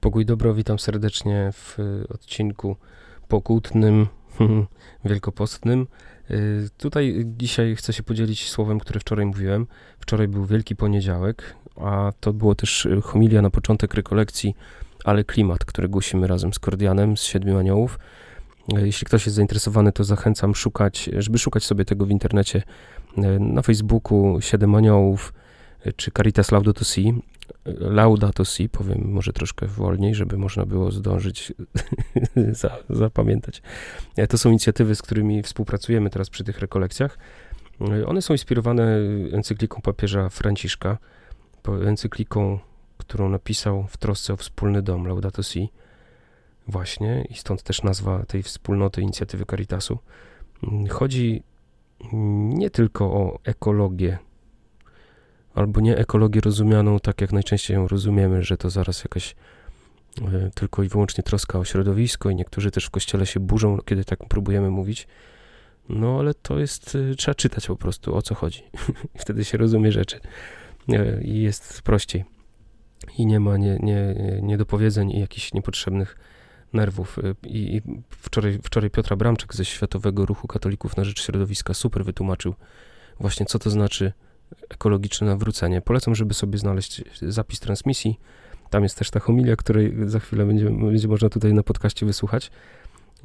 Pokój dobro, witam serdecznie w odcinku pokutnym, wielkopostnym. Y, tutaj dzisiaj chcę się podzielić słowem, które wczoraj mówiłem. Wczoraj był Wielki Poniedziałek, a to było też homilia na początek rekolekcji Ale Klimat, które głosimy razem z Kordianem z Siedmiu Aniołów. Y, jeśli ktoś jest zainteresowany, to zachęcam szukać, żeby szukać sobie tego w internecie y, na Facebooku Siedem Aniołów czy Caritas Laudato Si. Laudato Si, powiem może troszkę wolniej, żeby można było zdążyć za, zapamiętać. E, to są inicjatywy, z którymi współpracujemy teraz przy tych rekolekcjach. E, one są inspirowane encykliką papieża Franciszka, encykliką, którą napisał w trosce o wspólny dom, Laudato Si. Właśnie, i stąd też nazwa tej wspólnoty inicjatywy Caritasu. Chodzi nie tylko o ekologię, albo nie ekologię rozumianą tak, jak najczęściej ją rozumiemy, że to zaraz jakaś e, tylko i wyłącznie troska o środowisko i niektórzy też w kościele się burzą, kiedy tak próbujemy mówić. No ale to jest, e, trzeba czytać po prostu o co chodzi. Wtedy się rozumie rzeczy e, i jest prościej. I nie ma nie, nie, niedopowiedzeń i jakichś niepotrzebnych nerwów. I, I, wczoraj, wczoraj Piotr Bramczyk ze Światowego Ruchu Katolików na Rzecz Środowiska super wytłumaczył właśnie, co to znaczy ekologiczne nawrócenie. Polecam, żeby sobie znaleźć zapis transmisji. Tam jest też ta homilia, której za chwilę będzie, będzie można tutaj na podcaście wysłuchać.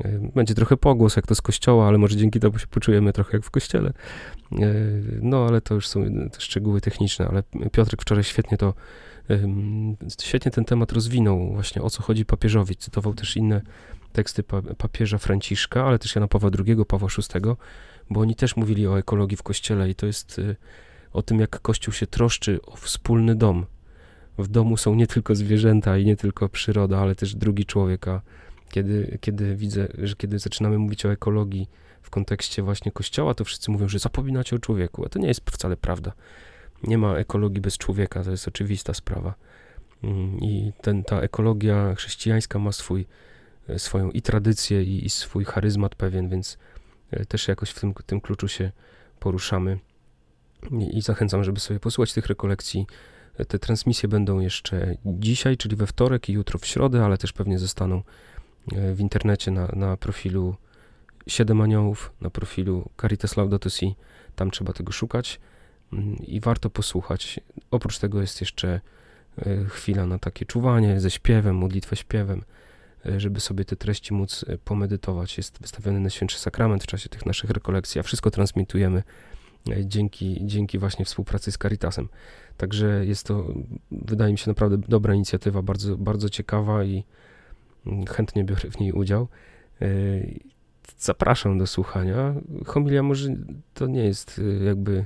E, będzie trochę pogłos, jak to z kościoła, ale może dzięki temu się poczujemy trochę jak w kościele. E, no, ale to już są te szczegóły techniczne, ale Piotrek wczoraj świetnie to, świetnie ten temat rozwinął, właśnie o co chodzi papieżowi. Cytował też inne teksty papieża Franciszka, ale też Jana Pawła II, Pawła VI, bo oni też mówili o ekologii w kościele i to jest y, o tym, jak Kościół się troszczy o wspólny dom. W domu są nie tylko zwierzęta i nie tylko przyroda, ale też drugi człowiek. A kiedy, kiedy widzę, że kiedy zaczynamy mówić o ekologii w kontekście właśnie Kościoła, to wszyscy mówią, że zapominacie o człowieku, a to nie jest wcale prawda. Nie ma ekologii bez człowieka, to jest oczywista sprawa. Mm, I ten, ta ekologia chrześcijańska ma swój, e, swoją i tradycję, i, i swój charyzmat pewien, więc e, też jakoś w tym, tym kluczu się poruszamy i zachęcam, żeby sobie posłuchać tych rekolekcji. Te transmisje będą jeszcze dzisiaj, czyli we wtorek i jutro w środę, ale też pewnie zostaną e, w internecie na, na profilu Siedem Aniołów, na profilu Caritas Laudato. Tam trzeba tego szukać mm, i warto posłuchać. Oprócz tego jest jeszcze e, chwila na takie czuwanie ze śpiewem, modlitwę śpiewem, e, żeby sobie te treści móc pomedytować. Jest wystawiony na Świętszy Sakrament w czasie tych naszych rekolekcji, a wszystko transmitujemy dzięki, dzięki właśnie współpracy z Caritasem. Także jest to, wydaje mi się, naprawdę dobra inicjatywa, bardzo, bardzo ciekawa i mm, chętnie biorę w niej udział. E, zapraszam do słuchania. Homilia może to nie jest e, jakby.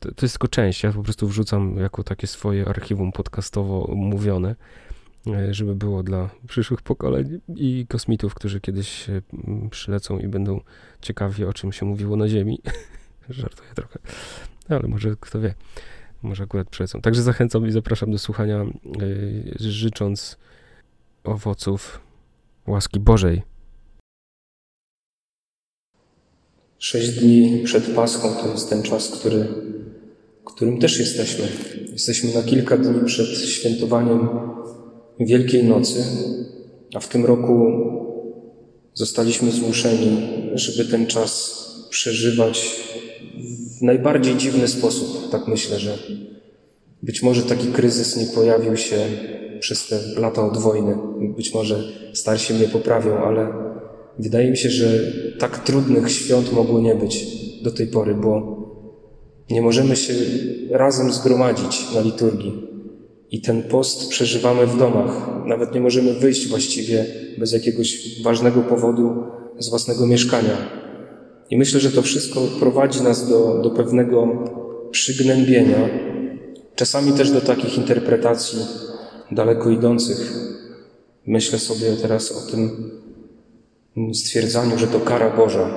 To, to jest tylko część. Ja po prostu wrzucam jako takie swoje archiwum podcastowo mówione, żeby było dla przyszłych pokoleń i kosmitów, którzy kiedyś przylecą i będą ciekawi, o czym się mówiło na Ziemi. Żartuję trochę. No, ale może kto wie. Może akurat przylecą. Także zachęcam i zapraszam do słuchania, yy, życząc owoców łaski Bożej. Sześć dni przed Paschą to jest ten czas, który, którym też jesteśmy. Jesteśmy na kilka dni przed świętowaniem Wielkiej Nocy, a w tym roku zostaliśmy zmuszeni, żeby ten czas przeżywać w najbardziej dziwny sposób. Tak myślę, że być może taki kryzys nie pojawił się przez te lata od wojny. Być może starsi mnie poprawią, ale wydaje mi się, że tak trudnych świąt mogło nie być do tej pory, bo nie możemy się razem zgromadzić na liturgii. I ten post przeżywamy w domach. Nawet nie możemy wyjść właściwie bez jakiegoś ważnego powodu z własnego mieszkania. I myślę, że to wszystko prowadzi nas do, do pewnego przygnębienia, czasami też do takich interpretacji daleko idących. Myślę sobie teraz o tym stwierdzaniu, że to kara Boża.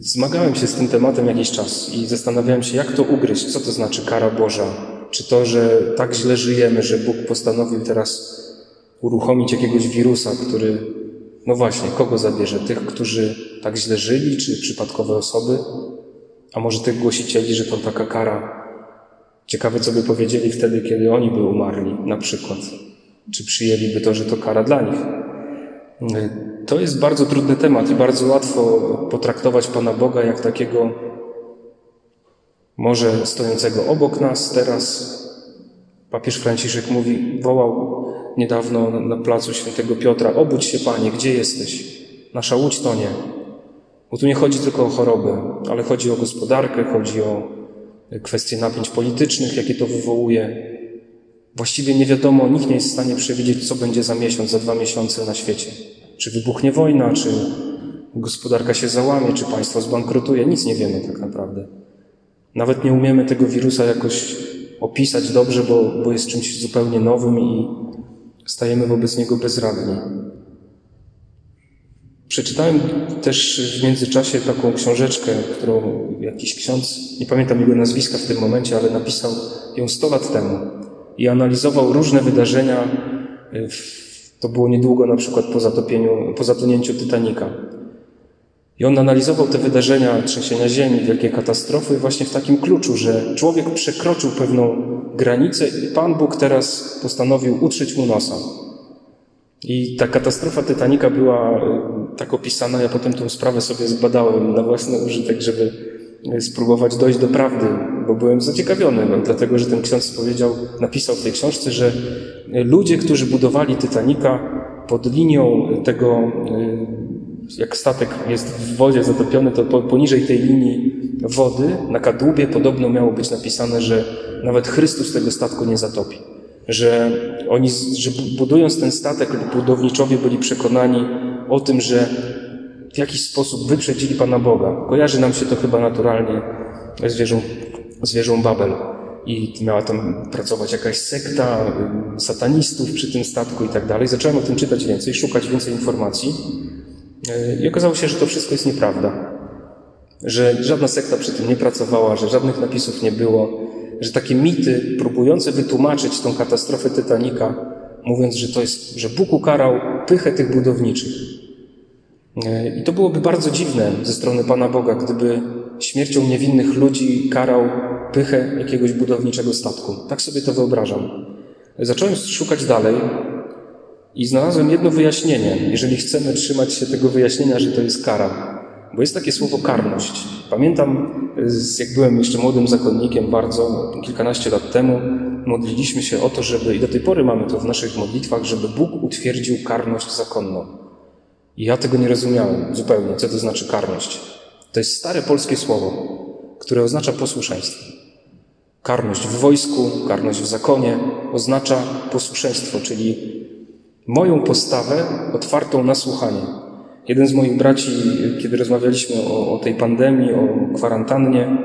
Zmagałem się z tym tematem jakiś czas i zastanawiałem się, jak to ugryźć, co to znaczy kara Boża. Czy to, że tak źle żyjemy, że Bóg postanowił teraz uruchomić jakiegoś wirusa, który no właśnie, kogo zabierze? Tych, którzy tak źle żyli, czy przypadkowe osoby? A może tych głosicieli, że to taka kara Ciekawe, co by powiedzieli wtedy, kiedy oni by umarli, na przykład. Czy przyjęliby to, że to kara dla nich? To jest bardzo trudny temat i bardzo łatwo potraktować Pana Boga jak takiego może stojącego obok nas teraz. Papież Franciszek mówi, wołał niedawno na placu Świętego Piotra, obudź się Panie, gdzie jesteś? Nasza łódź tonie. Bo tu nie chodzi tylko o chorobę, ale chodzi o gospodarkę, chodzi o kwestie napięć politycznych, jakie to wywołuje. Właściwie nie wiadomo, nikt nie jest w stanie przewidzieć, co będzie za miesiąc, za dwa miesiące na świecie. Czy wybuchnie wojna, czy gospodarka się załamie, czy państwo zbankrutuje. Nic nie wiemy tak naprawdę. Nawet nie umiemy tego wirusa jakoś opisać dobrze, bo, bo jest czymś zupełnie nowym i stajemy wobec niego bezradni. Przeczytałem też w międzyczasie taką książeczkę, którą jakiś ksiądz, nie pamiętam jego nazwiska w tym momencie, ale napisał ją 100 lat temu i analizował różne wydarzenia. To było niedługo na przykład po zatopieniu, po zatonięciu Titanica. I on analizował te wydarzenia, trzęsienia ziemi, wielkie katastrofy właśnie w takim kluczu, że człowiek przekroczył pewną granicę i Pan Bóg teraz postanowił utrzeć mu nosa. I ta katastrofa Titanica była e, tak opisana, ja potem tę sprawę sobie zbadałem na własny użytek, żeby e, spróbować dojść do prawdy, bo byłem zaciekawiony, no, dlatego że ten ksiądz powiedział, napisał w tej książce, że e, ludzie, którzy budowali Titanica pod linią tego, jak statek jest w wodzie zatopiony, to poniżej tej linii wody na kadłubie podobno miało być napisane, że nawet Chrystus tego statku nie zatopi że oni, że budując ten statek, budowniczowie byli przekonani o tym, że w jakiś sposób wyprzedzili Pana Boga. Kojarzy nam się to chyba naturalnie z wieżą, z wieżą Babel. I miała tam pracować jakaś sekta y, satanistów przy tym statku i tak dalej. Zacząłem o tym czytać więcej, szukać więcej informacji. I okazało się, że to wszystko jest nieprawda. Że żadna sekta przy tym nie pracowała, że żadnych napisów nie było, że takie mity próbujące wytłumaczyć tą katastrofę Titanica, mówiąc, że to jest, że Bóg ukarał pychę tych budowniczych. E, I to byłoby bardzo dziwne ze strony Pana Boga, gdyby śmiercią niewinnych ludzi karał pychę jakiegoś budowniczego statku. Tak sobie to wyobrażam. Zacząłem szukać dalej i znalazłem jedno wyjaśnienie, jeżeli chcemy trzymać się tego wyjaśnienia, że to jest kara. Bo jest takie słowo karność. Pamiętam, jak byłem jeszcze młodym zakonnikiem, bardzo kilkanaście lat temu, modliliśmy się o to, żeby, i do tej pory mamy to w naszych modlitwach, żeby Bóg utwierdził karność zakonną. I ja tego nie rozumiałem zupełnie, co to znaczy karność. To jest stare polskie słowo, które oznacza posłuszeństwo. Karność w wojsku, karność w zakonie oznacza posłuszeństwo, czyli moją postawę otwartą na słuchanie. Jeden z moich braci, kiedy rozmawialiśmy o, o tej pandemii, o kwarantannie,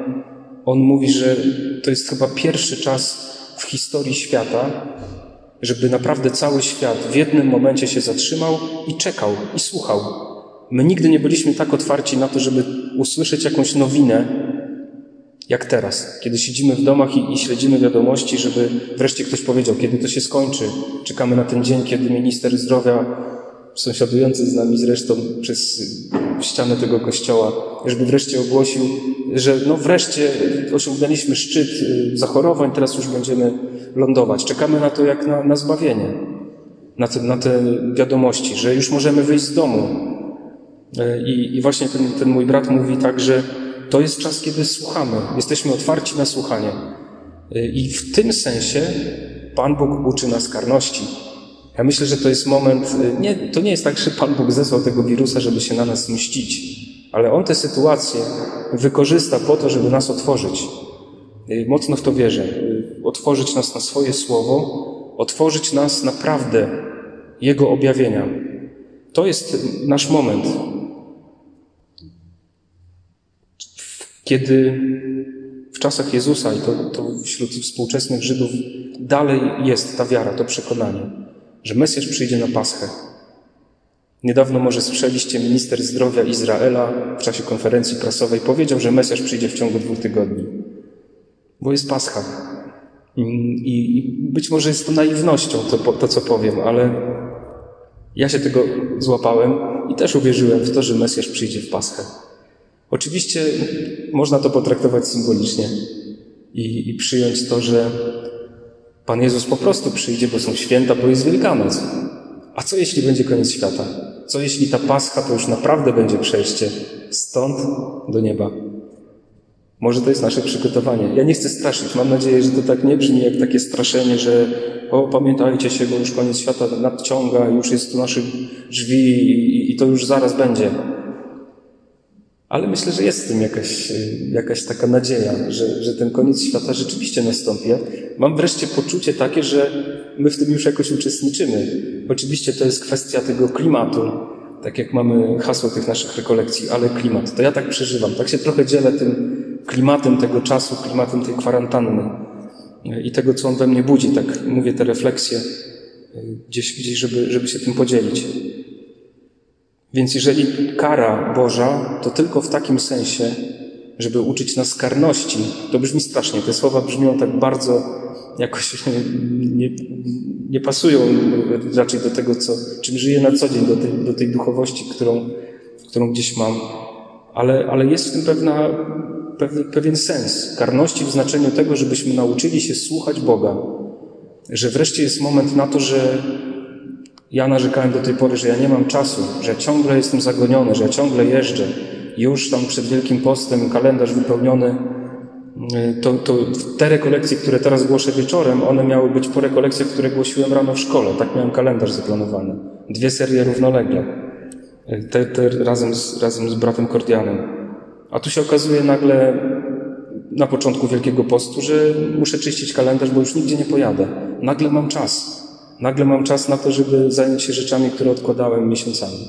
on mówi, że to jest chyba pierwszy czas w historii świata, żeby naprawdę cały świat w jednym momencie się zatrzymał i czekał, i słuchał. My nigdy nie byliśmy tak otwarci na to, żeby usłyszeć jakąś nowinę, jak teraz, kiedy siedzimy w domach i, i, śledzimy wiadomości, żeby wreszcie ktoś powiedział, kiedy to się skończy. Czekamy na ten dzień, kiedy minister zdrowia sąsiadujący z nami zresztą przez ścianę tego kościoła, żeby wreszcie ogłosił, że no wreszcie osiągnęliśmy szczyt y, zachorowań, teraz już będziemy lądować. Czekamy na to jak na, na zbawienie, na te, na te wiadomości, że już możemy wyjść z domu. Y, I, i właśnie ten, ten mój brat mówi tak, że to jest czas, kiedy słuchamy. Jesteśmy otwarci na słuchanie. I w tym sensie Pan Bóg uczy nas karności ja myślę, że to jest moment, nie, to nie jest tak, że Pan Bóg zesłał tego wirusa, żeby się na nas mścić, ale On tę sytuację wykorzysta po to, żeby nas otworzyć. Mocno w to wierzę. Otworzyć nas na swoje słowo, otworzyć nas naprawdę Jego objawienia. To jest nasz moment. Kiedy w czasach Jezusa i to, to wśród współczesnych Żydów dalej jest ta wiara, to przekonanie że Mesjasz przyjdzie na Paschę. Niedawno może słyszeliście, minister zdrowia Izraela w czasie konferencji prasowej powiedział, że Mesjasz przyjdzie w ciągu dwóch tygodni, bo jest Pascha. I, być może jest to naiwnością, to, to co powiem, ale ja się tego złapałem i też uwierzyłem w to, że Mesjasz przyjdzie w Paschę. Oczywiście można to potraktować symbolicznie. i, i przyjąć to, że Pan Jezus po prostu przyjdzie, bo są święta, bo jest Wielkanoc. A co jeśli będzie koniec świata? Co jeśli ta Pascha to już naprawdę będzie przejście stąd do nieba? Może to jest nasze przygotowanie. Ja nie chcę straszyć. Mam nadzieję, że to tak nie brzmi jak takie straszenie, że o, pamiętajcie się, bo już koniec świata nadciąga, już jest tu naszych drzwi i, i to już zaraz będzie. Ale myślę, że jest w tym jakaś, jakaś taka nadzieja, że, że ten koniec świata rzeczywiście nastąpi. Mam wreszcie poczucie takie, że my w tym już jakoś uczestniczymy. Oczywiście to jest kwestia tego klimatu, tak jak mamy hasło tych naszych rekolekcji, ale klimat. To ja tak przeżywam. Tak się trochę dzielę tym klimatem tego czasu, klimatem tej kwarantanny i tego, co on we mnie budzi. Tak mówię te refleksje gdzieś, gdzieś żeby, żeby się tym podzielić. Więc jeżeli kara Boża, to tylko w takim sensie, żeby uczyć nas karności, to brzmi strasznie. Te słowa brzmią tak bardzo jakoś nie, nie pasują raczej do tego, co, czym żyję na co dzień, do tej, do tej duchowości, którą, którą gdzieś mam. Ale, ale jest w tym pewna, pewien, sens. Karności w znaczeniu tego, żebyśmy nauczyli się słuchać Boga. Że wreszcie jest moment na to, że ja narzekałem do tej pory, że ja nie mam czasu, że ciągle jestem zagoniony, że ja ciągle jeżdżę. Już tam przed Wielkim Postem kalendarz wypełniony. Y, to, to te rekolekcje, które teraz głoszę wieczorem, one miały być po rekolekcjach, które głosiłem rano w szkole. Tak miałem kalendarz zaplanowany. Dwie serie równolegle. Y, te, te razem, z, razem z bratem Kordianem. A tu się okazuje nagle na początku Wielkiego Postu, że muszę czyścić kalendarz, bo już nigdzie nie pojadę. Nagle mam czas. Nagle mam czas na to, żeby zająć się rzeczami, które odkładałem miesiącami.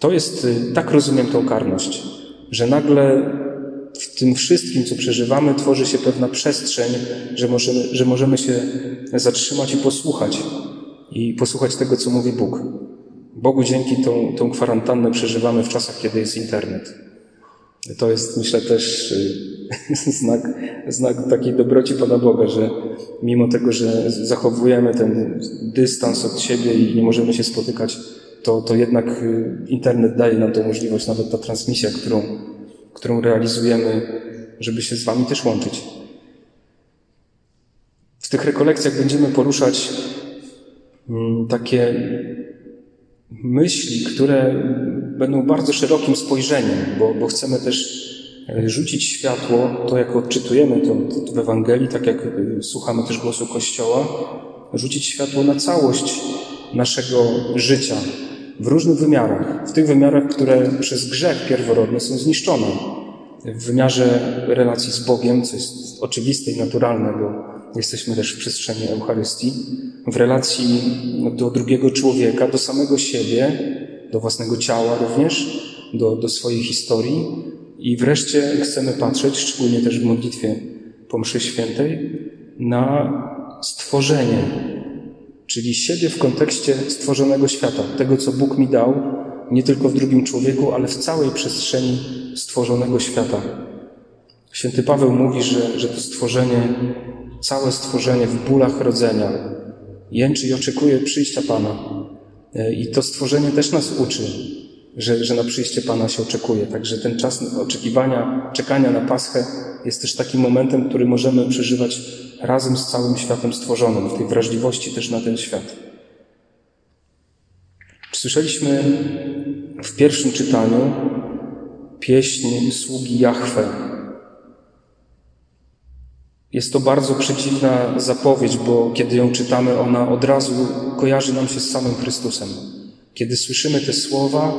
To jest, y, tak rozumiem tą karność, że nagle w tym wszystkim, co przeżywamy, tworzy się pewna przestrzeń, że możemy, że możemy się zatrzymać i posłuchać. I posłuchać tego, co mówi Bóg. Bogu dzięki tą, tą kwarantannę przeżywamy w czasach, kiedy jest internet. To jest, myślę, też y, znak, znak takiej dobroci Pana Boga, że mimo tego, że zachowujemy ten dystans od siebie i nie możemy się spotykać, to, to jednak y, internet daje nam tę możliwość, nawet ta transmisja, którą, którą realizujemy, żeby się z Wami też łączyć. W tych rekolekcjach będziemy poruszać mm, takie myśli, które będą bardzo szerokim spojrzeniem, bo, bo chcemy też e, rzucić światło, to jak odczytujemy to, to w Ewangelii, tak jak e, słuchamy też głosu Kościoła, rzucić światło na całość naszego życia w różnych wymiarach. W tych wymiarach, które przez grzech pierworodny są zniszczone. W wymiarze relacji z Bogiem, co jest oczywiste i naturalne, bo jesteśmy też w przestrzeni Eucharystii, w relacji do drugiego człowieka, do samego siebie, do własnego ciała również, do, do swojej historii. I wreszcie chcemy patrzeć, szczególnie też w modlitwie po mszy świętej, na stworzenie, czyli siebie w kontekście stworzonego świata, tego, co Bóg mi dał, nie tylko w drugim człowieku, ale w całej przestrzeni stworzonego świata. Święty Paweł mówi, że, że to stworzenie, całe stworzenie w bólach rodzenia jęczy i oczekuje przyjścia Pana. E, I to stworzenie też nas uczy, że, że na przyjście Pana się oczekuje. Także ten czas oczekiwania, czekania na Paschę jest też takim momentem, który możemy przeżywać razem z całym światem stworzonym, w tej wrażliwości też na ten świat. Słyszeliśmy w pierwszym czytaniu pieśń sługi Jahwe. Jest to bardzo przeciwna zapowiedź, bo kiedy ją czytamy, ona od razu kojarzy nam się z samym Chrystusem. Kiedy słyszymy te słowa,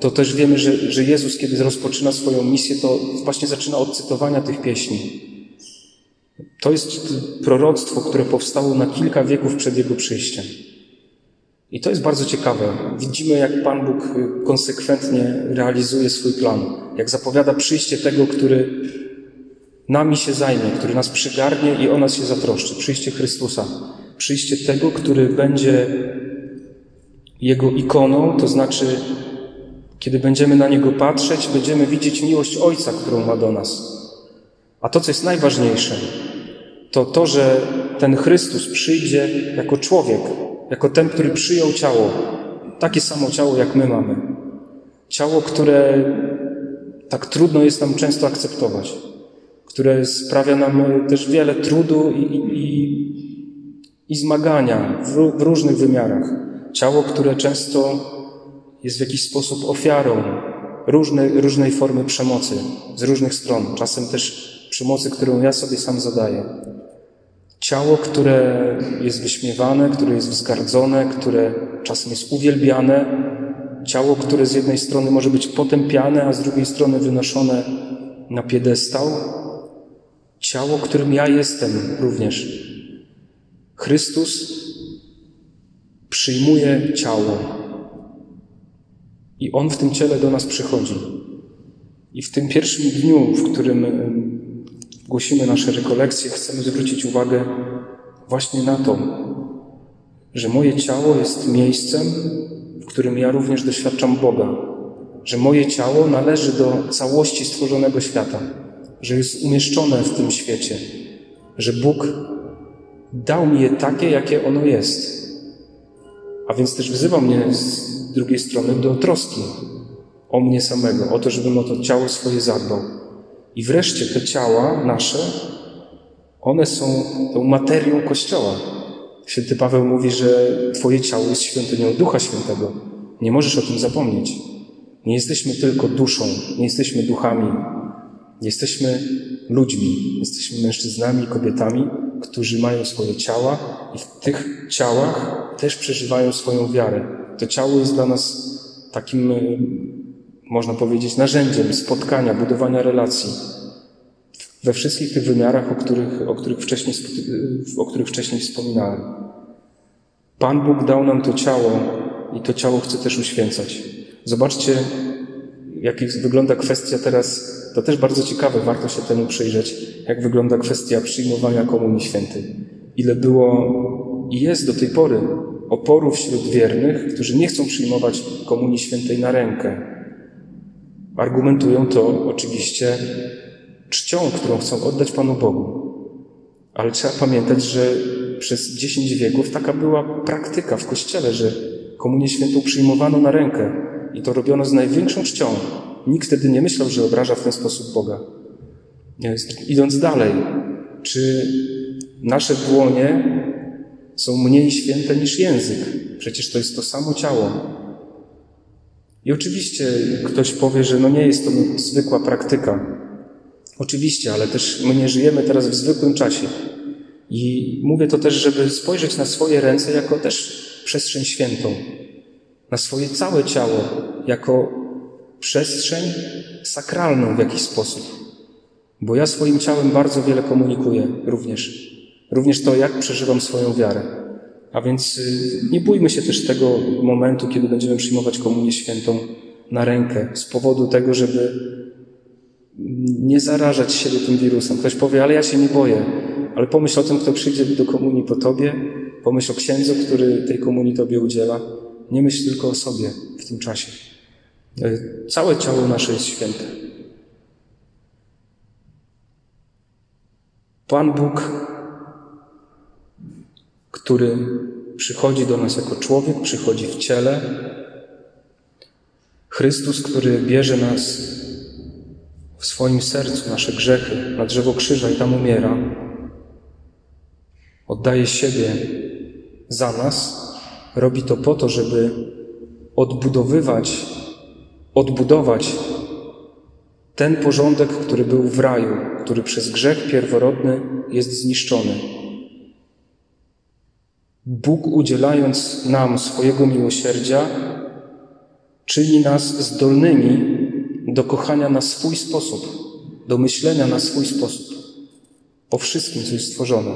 to też wiemy, że, że Jezus, kiedy rozpoczyna swoją misję, to właśnie zaczyna od cytowania tych pieśni. To jest proroctwo, które powstało na kilka wieków przed Jego przyjściem. I to jest bardzo ciekawe. Widzimy, jak Pan Bóg konsekwentnie realizuje swój plan, jak zapowiada przyjście tego, który nami się zajmie, który nas przygarnie i o nas się zatroszczy. Przyjście Chrystusa. Przyjście tego, który będzie Jego ikoną, to znaczy, kiedy będziemy na Niego patrzeć, będziemy widzieć miłość Ojca, którą ma do nas. A to, co jest najważniejsze, to to, że ten Chrystus przyjdzie jako człowiek, jako ten, który przyjął ciało, takie samo ciało, jak my mamy. Ciało, które tak trudno jest nam często akceptować które sprawia nam też wiele trudu i, i, i zmagania w, w różnych wymiarach. Ciało, które często jest w jakiś sposób ofiarą różnej, różnej formy przemocy z różnych stron, czasem też przemocy, którą ja sobie sam zadaję. Ciało, które jest wyśmiewane, które jest wzgardzone, które czasem jest uwielbiane. Ciało, które z jednej strony może być potępiane, a z drugiej strony wynoszone na piedestał. Ciało, którym ja jestem również. Chrystus przyjmuje ciało. I On w tym ciele do nas przychodzi. I w tym pierwszym dniu, w którym głosimy nasze rekolekcje, chcemy zwrócić uwagę właśnie na to, że moje ciało jest miejscem, w którym ja również doświadczam Boga, że moje ciało należy do całości stworzonego świata, że jest umieszczone w tym świecie, że Bóg dał mi je takie, jakie ono jest. A więc też wzywa mnie z drugiej strony do troski o mnie samego, o to, żebym o to ciało swoje zadbał. I wreszcie te ciała nasze, one są tą materią Kościoła. Święty Paweł mówi, że Twoje ciało jest świątynią Ducha Świętego. Nie możesz o tym zapomnieć. Nie jesteśmy tylko duszą, nie jesteśmy duchami. Jesteśmy ludźmi, jesteśmy mężczyznami i kobietami, którzy mają swoje ciała i w tych ciałach też przeżywają swoją wiarę. To ciało jest dla nas takim można powiedzieć, narzędziem spotkania, budowania relacji we wszystkich tych wymiarach, o których, o których, wcześniej, o których wcześniej wspominałem. Pan Bóg dał nam to ciało i to ciało chce też uświęcać. Zobaczcie, jak wygląda kwestia teraz, to też bardzo ciekawe, warto się temu przyjrzeć, jak wygląda kwestia przyjmowania Komunii Świętej. Ile było i jest do tej pory oporów wśród wiernych, którzy nie chcą przyjmować Komunii Świętej na rękę, Argumentują to oczywiście czcią, którą chcą oddać Panu Bogu. Ale trzeba pamiętać, że przez dziesięć wieków taka była praktyka w Kościele, że komunię świętą przyjmowano na rękę i to robiono z największą czcią. Nikt wtedy nie myślał, że obraża w ten sposób Boga. Idąc dalej, czy nasze dłonie są mniej święte niż język? Przecież to jest to samo ciało. I oczywiście ktoś powie, że no nie jest to zwykła praktyka. Oczywiście, ale też my nie żyjemy teraz w zwykłym czasie. I mówię to też, żeby spojrzeć na swoje ręce jako też przestrzeń świętą, na swoje całe ciało jako przestrzeń sakralną w jakiś sposób. Bo ja swoim ciałem bardzo wiele komunikuję również. Również to, jak przeżywam swoją wiarę. A więc y, nie bójmy się też tego momentu, kiedy będziemy przyjmować Komunię Świętą na rękę, z powodu tego, żeby nie zarażać siebie tym wirusem. Ktoś powie, ale ja się nie boję. Ale pomyśl o tym, kto przyjdzie do komunii po tobie, pomyśl o księdzu, który tej komunii tobie udziela. Nie myśl tylko o sobie w tym czasie. Całe ciało nasze jest święte. Pan Bóg który przychodzi do nas jako człowiek, przychodzi w ciele. Chrystus, który bierze nas w swoim sercu, nasze grzechy, na drzewo krzyża i tam umiera, oddaje siebie za nas, robi to po to, żeby odbudowywać, odbudować ten porządek, który był w raju, który przez grzech pierworodny jest zniszczony. Bóg udzielając nam swojego miłosierdzia, czyni nas zdolnymi do kochania na swój sposób, do myślenia na swój sposób o wszystkim, co jest stworzone.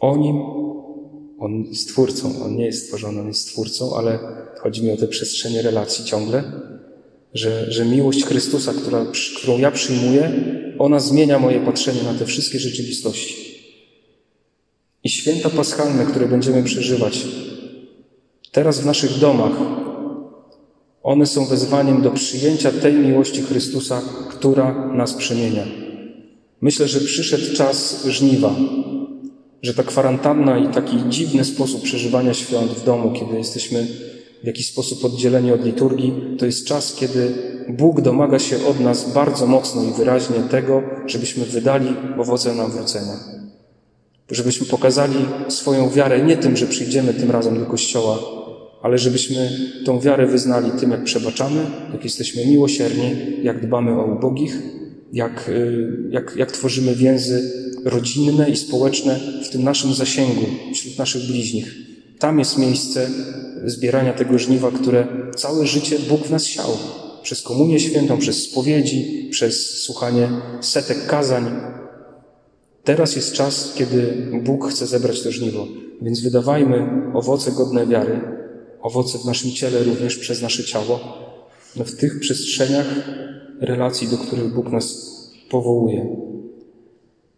O Nim, On jest Twórcą, On nie jest stworzony, On jest Stwórcą, ale chodzi mi o te przestrzenie relacji ciągle, że, że miłość Chrystusa, która, którą ja przyjmuję, ona zmienia moje patrzenie na te wszystkie rzeczywistości i święta paschalne, które będziemy przeżywać teraz w naszych domach, one są wezwaniem do przyjęcia tej miłości Chrystusa, która nas przemienia. Myślę, że przyszedł czas żniwa, że ta kwarantanna i taki dziwny sposób przeżywania świąt w domu, kiedy jesteśmy w jakiś sposób oddzieleni od liturgii, to jest czas, kiedy Bóg domaga się od nas bardzo mocno i wyraźnie tego, żebyśmy wydali owoce nawrócenia. Żebyśmy pokazali swoją wiarę nie tym, że przyjdziemy tym razem do kościoła, ale żebyśmy tą wiarę wyznali tym, jak przebaczamy, jak jesteśmy miłosierni, jak dbamy o ubogich, jak, y, jak, jak tworzymy więzy rodzinne i społeczne w tym naszym zasięgu, wśród naszych bliźnich. Tam jest miejsce zbierania tego żniwa, które całe życie Bóg w nas siał. Przez komunię świętą, przez spowiedzi, przez słuchanie setek kazań. Teraz jest czas, kiedy Bóg chce zebrać to żniwo. Więc wydawajmy owoce godne wiary, owoce w naszym ciele również przez nasze ciało, no w tych przestrzeniach relacji, do których Bóg nas powołuje.